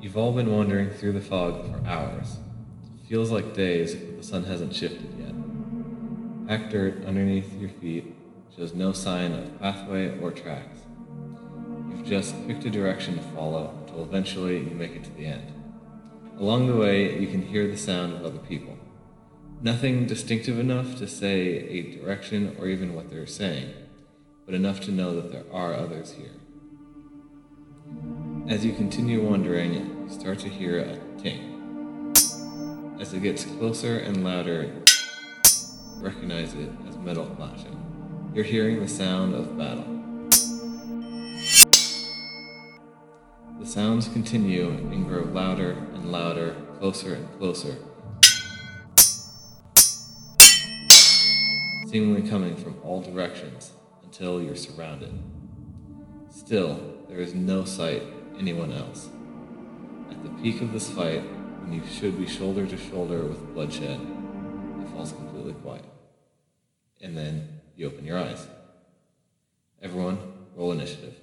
You've all been wandering through the fog for hours. It feels like days, but the sun hasn't shifted yet. Packed dirt underneath your feet shows no sign of pathway or tracks. You've just picked a direction to follow until eventually you make it to the end. Along the way, you can hear the sound of other people. Nothing distinctive enough to say a direction or even what they're saying, but enough to know that there are others here. As you continue wandering, you start to hear a ting. As it gets closer and louder, recognize it as metal clashing. You're hearing the sound of battle. The sounds continue and grow louder and louder, closer and closer, seemingly coming from all directions until you're surrounded. Still, there is no sight anyone else. At the peak of this fight, when you should be shoulder to shoulder with bloodshed, it falls completely quiet. And then you open your eyes. Everyone, roll initiative.